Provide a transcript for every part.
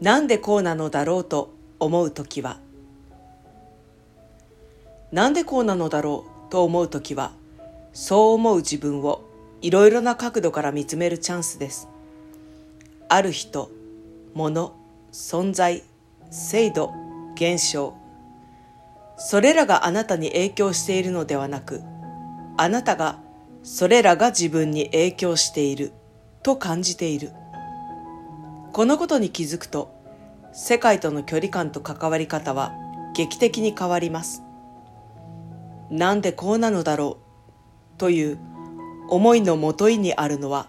なんでこうなのだろうと思うときは。なんでこうなのだろうと思うときはそう思う自分をいろいろな角度から見つめるチャンスです。ある人物存在制度現象それらがあなたに影響しているのではなくあなたがそれらが自分に影響していると感じている。このことに気づくと世界との距離感と関わり方は劇的に変わります。なんでこうなのだろうという思いのもといにあるのは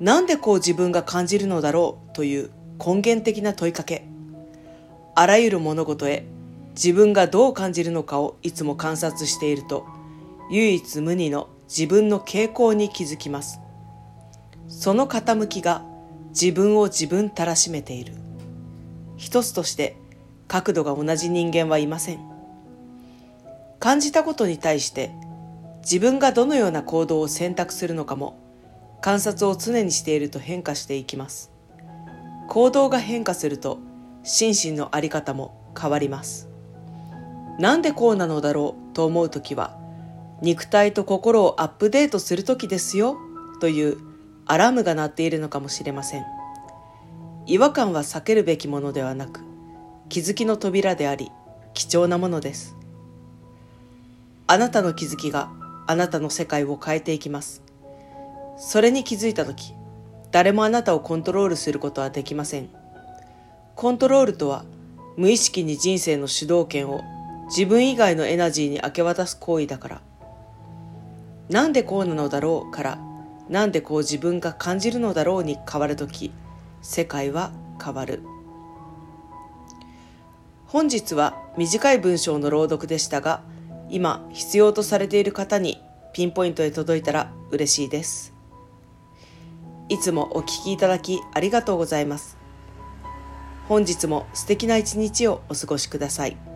なんでこう自分が感じるのだろうという根源的な問いかけ。あらゆる物事へ自分がどう感じるのかをいつも観察していると唯一無二の自分の傾向に気づきます。その傾きが自分を自分たらしめている。一つとして角度が同じ人間はいません。感じたことに対して自分がどのような行動を選択するのかも観察を常にしていると変化していきます。行動が変化すると心身の在り方も変わります。なんでこうなのだろうと思う時は肉体と心をアップデートする時ですよというアラームが鳴っているのかもしれません。違和感は避けるべきものではなく気づきの扉であり貴重なものです。あなたの気づきがあなたの世界を変えていきます。それに気づいた時誰もあなたをコントロールすることはできません。コントロールとは無意識に人生の主導権を自分以外のエナジーに明け渡す行為だから。なんでこうなのだろうからなんでこう自分が感じるのだろうに変わるとき世界は変わる。本日は短い文章の朗読でしたが今必要とされている方にピンポイントで届いたら嬉しいです。いつもお聞きいただきありがとうございます。本日も素敵な一日をお過ごしください。